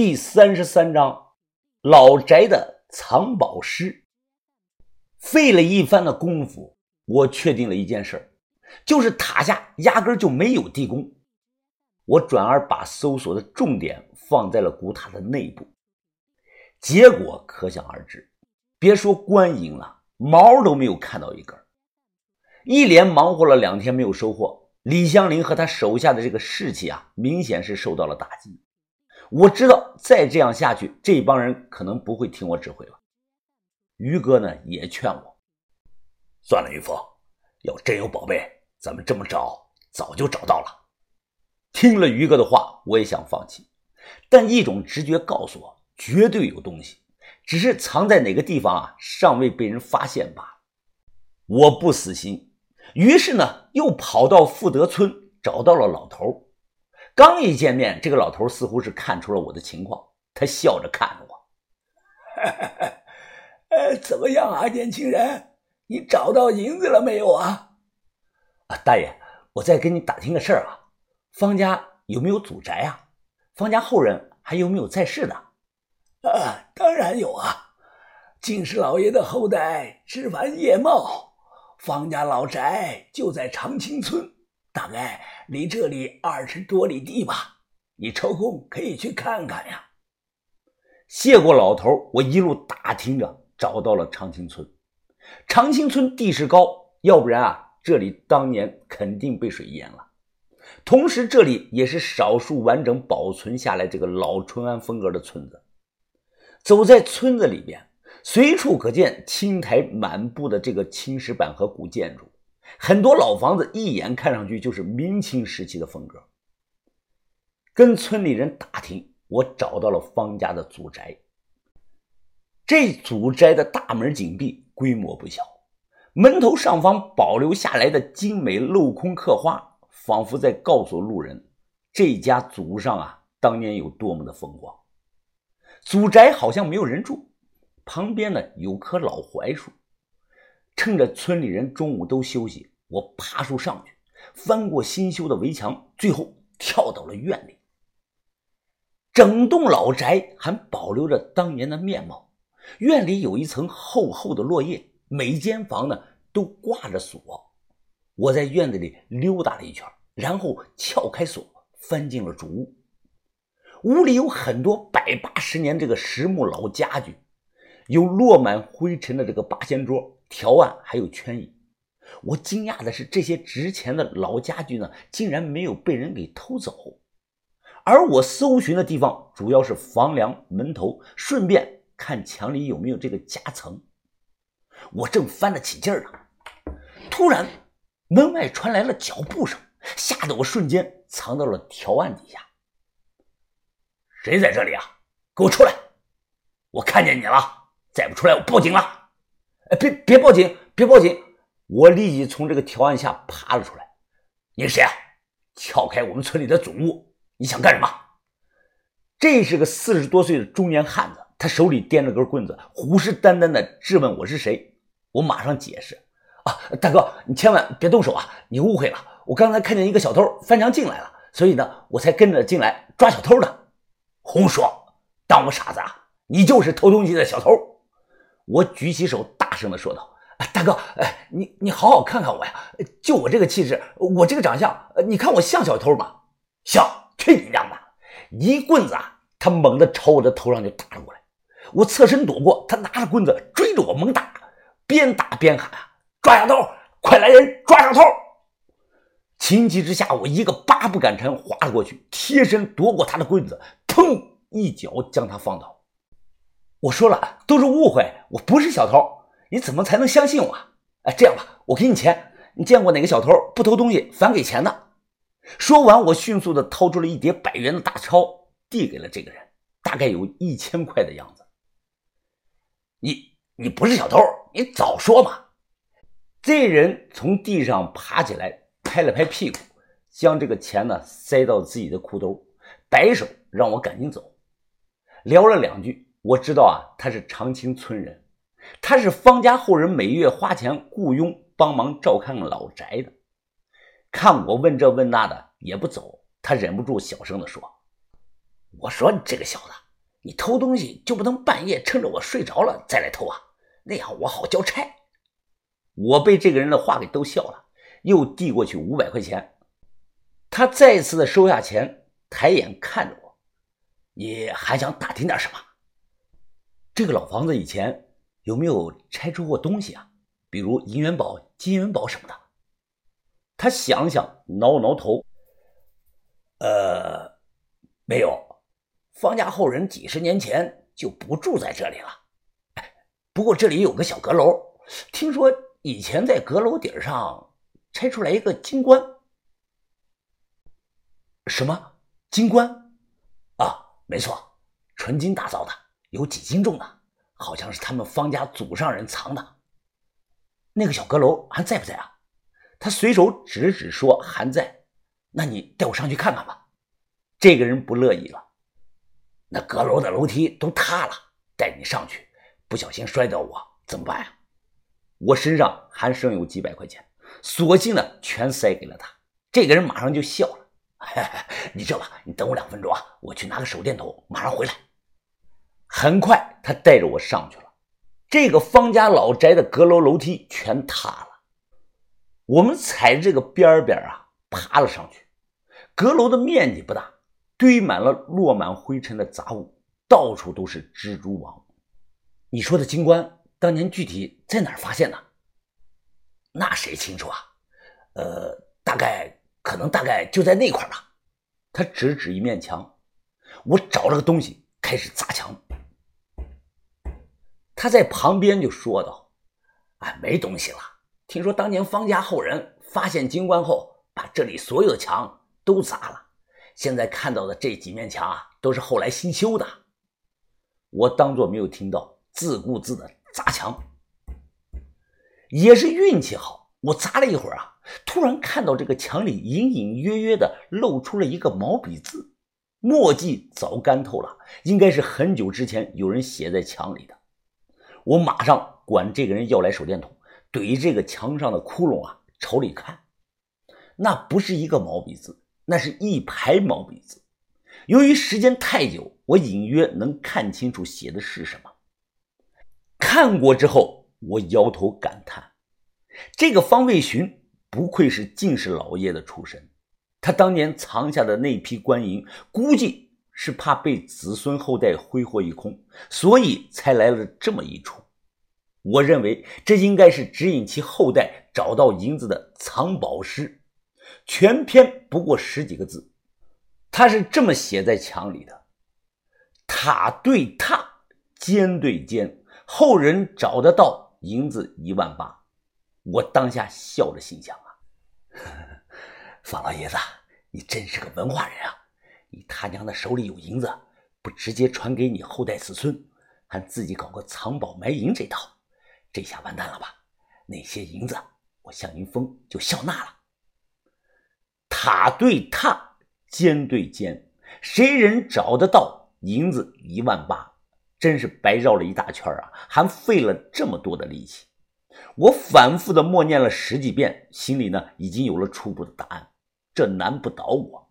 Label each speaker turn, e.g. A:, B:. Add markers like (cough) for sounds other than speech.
A: 第三十三章，老宅的藏宝师。费了一番的功夫，我确定了一件事就是塔下压根就没有地宫。我转而把搜索的重点放在了古塔的内部，结果可想而知。别说观音了，毛都没有看到一根。一连忙活了两天没有收获，李香林和他手下的这个士气啊，明显是受到了打击。我知道再这样下去，这帮人可能不会听我指挥了。于哥呢也劝我，
B: 算了，于峰，要真有宝贝，咱们这么找早就找到了。
A: 听了于哥的话，我也想放弃，但一种直觉告诉我，绝对有东西，只是藏在哪个地方啊，尚未被人发现罢了。我不死心，于是呢又跑到富德村，找到了老头。刚一见面，这个老头似乎是看出了我的情况，他笑着看着我：“ (laughs)
C: 呃，怎么样啊，年轻人？你找到银子了没有啊？”“
A: 啊，大爷，我再跟你打听个事儿啊，方家有没有祖宅啊？方家后人还有没有在世的？”“
C: 啊，当然有啊，金氏老爷的后代枝繁叶茂，方家老宅就在长青村。”大概离这里二十多里地吧，你抽空可以去看看呀。
A: 谢过老头，我一路打听着，找到了长青村。长青村地势高，要不然啊，这里当年肯定被水淹了。同时，这里也是少数完整保存下来这个老淳安风格的村子。走在村子里边，随处可见青苔满布的这个青石板和古建筑。很多老房子一眼看上去就是明清时期的风格。跟村里人打听，我找到了方家的祖宅。这祖宅的大门紧闭，规模不小，门头上方保留下来的精美镂空刻画，仿佛在告诉路人，这家祖上啊当年有多么的风光。祖宅好像没有人住，旁边呢有棵老槐树。趁着村里人中午都休息，我爬树上去，翻过新修的围墙，最后跳到了院里。整栋老宅还保留着当年的面貌。院里有一层厚厚的落叶，每间房呢都挂着锁。我在院子里溜达了一圈，然后撬开锁，翻进了主屋。屋里有很多百八十年这个实木老家具，有落满灰尘的这个八仙桌。条案还有圈椅，我惊讶的是，这些值钱的老家具呢，竟然没有被人给偷走。而我搜寻的地方主要是房梁、门头，顺便看墙里有没有这个夹层。我正翻得起劲儿呢，突然门外传来了脚步声，吓得我瞬间藏到了条案底下。
B: 谁在这里啊？给我出来！我看见你了，再不出来我报警了。
A: 哎，别别报警，别报警！我立即从这个条案下爬了出来。
B: 你是谁啊？撬开我们村里的祖屋，你想干什么？
A: 这是个四十多岁的中年汉子，他手里掂着根棍子，虎视眈眈地质问我是谁。我马上解释：啊，大哥，你千万别动手啊！你误会了，我刚才看见一个小偷翻墙进来了，所以呢，我才跟着进来抓小偷的。
B: 胡说！当我傻子啊？你就是偷东西的小偷！
A: 我举起手。声的说道：“大哥，哎，你你好好看看我呀！就我这个气质，我这个长相，你看我像小偷吗？
B: 像！去你娘的！
A: 一棍子啊！他猛地朝我的头上就打了过来。我侧身躲过，他拿着棍子追着我猛打，边打边喊啊：‘抓小偷！快来人，抓小偷！’情急之下，我一个八步赶蝉，滑了过去，贴身夺过他的棍子，砰！一脚将他放倒。我说了，都是误会，我不是小偷。”你怎么才能相信我？哎，这样吧，我给你钱。你见过哪个小偷不偷东西反给钱的？说完，我迅速的掏出了一叠百元的大钞，递给了这个人，大概有一千块的样子。
B: 你你不是小偷，你早说嘛！
A: 这人从地上爬起来，拍了拍屁股，将这个钱呢塞到自己的裤兜，摆手让我赶紧走。聊了两句，我知道啊，他是长青村人。他是方家后人，每月花钱雇佣帮忙照看老宅的。看我问这问那的也不走，他忍不住小声的说：“
B: 我说你这个小子你偷东西就不能半夜趁着我睡着了再来偷啊？那样我好交差。
A: 我被这个人的话给逗笑了，又递过去五百块钱。他再次的收下钱，抬眼看着我：“
B: 你还想打听点什么？
A: 这个老房子以前有没有拆出过东西啊？比如银元宝、金元宝什么的？”他想想，挠挠头：“
B: 呃，没有。”方家后人几十年前就不住在这里了，不过这里有个小阁楼，听说以前在阁楼顶上拆出来一个金棺。
A: 什么金棺？
B: 啊，没错，纯金打造的，有几斤重呢？好像是他们方家祖上人藏的。
A: 那个小阁楼还在不在啊？他随手指指说还在。那你带我上去看看吧。这个人不乐意了。
B: 那阁楼的楼梯都塌了，带你上去，不小心摔倒我怎么办呀？
A: 我身上还剩有几百块钱，索性呢全塞给了他。这个人马上就笑了：“ (laughs)
B: 你这吧，你等我两分钟啊，我去拿个手电筒，马上回来。”
A: 很快，他带着我上去了。这个方家老宅的阁楼楼梯全塌了，我们踩着这个边边啊爬了上去。阁楼的面积不大。堆满了落满灰尘的杂物，到处都是蜘蛛网。你说的金棺当年具体在哪儿发现的？
B: 那谁清楚啊？呃，大概可能大概就在那块吧。
A: 他指指一面墙，我找了个东西开始砸墙。他在旁边就说道：“
B: 哎，没东西了。听说当年方家后人发现金棺后，把这里所有的墙都砸了。”现在看到的这几面墙啊，都是后来新修的。
A: 我当作没有听到，自顾自的砸墙。也是运气好，我砸了一会儿啊，突然看到这个墙里隐隐约约的露出了一个毛笔字，墨迹早干透了，应该是很久之前有人写在墙里的。我马上管这个人要来手电筒，怼这个墙上的窟窿啊，朝里看，那不是一个毛笔字。那是一排毛笔字，由于时间太久，我隐约能看清楚写的是什么。看过之后，我摇头感叹：这个方卫寻不愧是进士老爷的出身，他当年藏下的那批官银，估计是怕被子孙后代挥霍一空，所以才来了这么一出。我认为这应该是指引其后代找到银子的藏宝诗。全篇不过十几个字，他是这么写在墙里的：“塔对塔，尖对尖，后人找得到银子一万八。”我当下笑着心想啊，(laughs)
B: 方老爷子，你真是个文化人啊！你他娘的手里有银子，不直接传给你后代子孙，还自己搞个藏宝埋银这套，这下完蛋了吧？那些银子，我向云峰就笑纳了。
A: 塔对塔，尖对尖，谁人找得到银子一万八？真是白绕了一大圈啊，还费了这么多的力气。我反复的默念了十几遍，心里呢已经有了初步的答案。这难不倒我。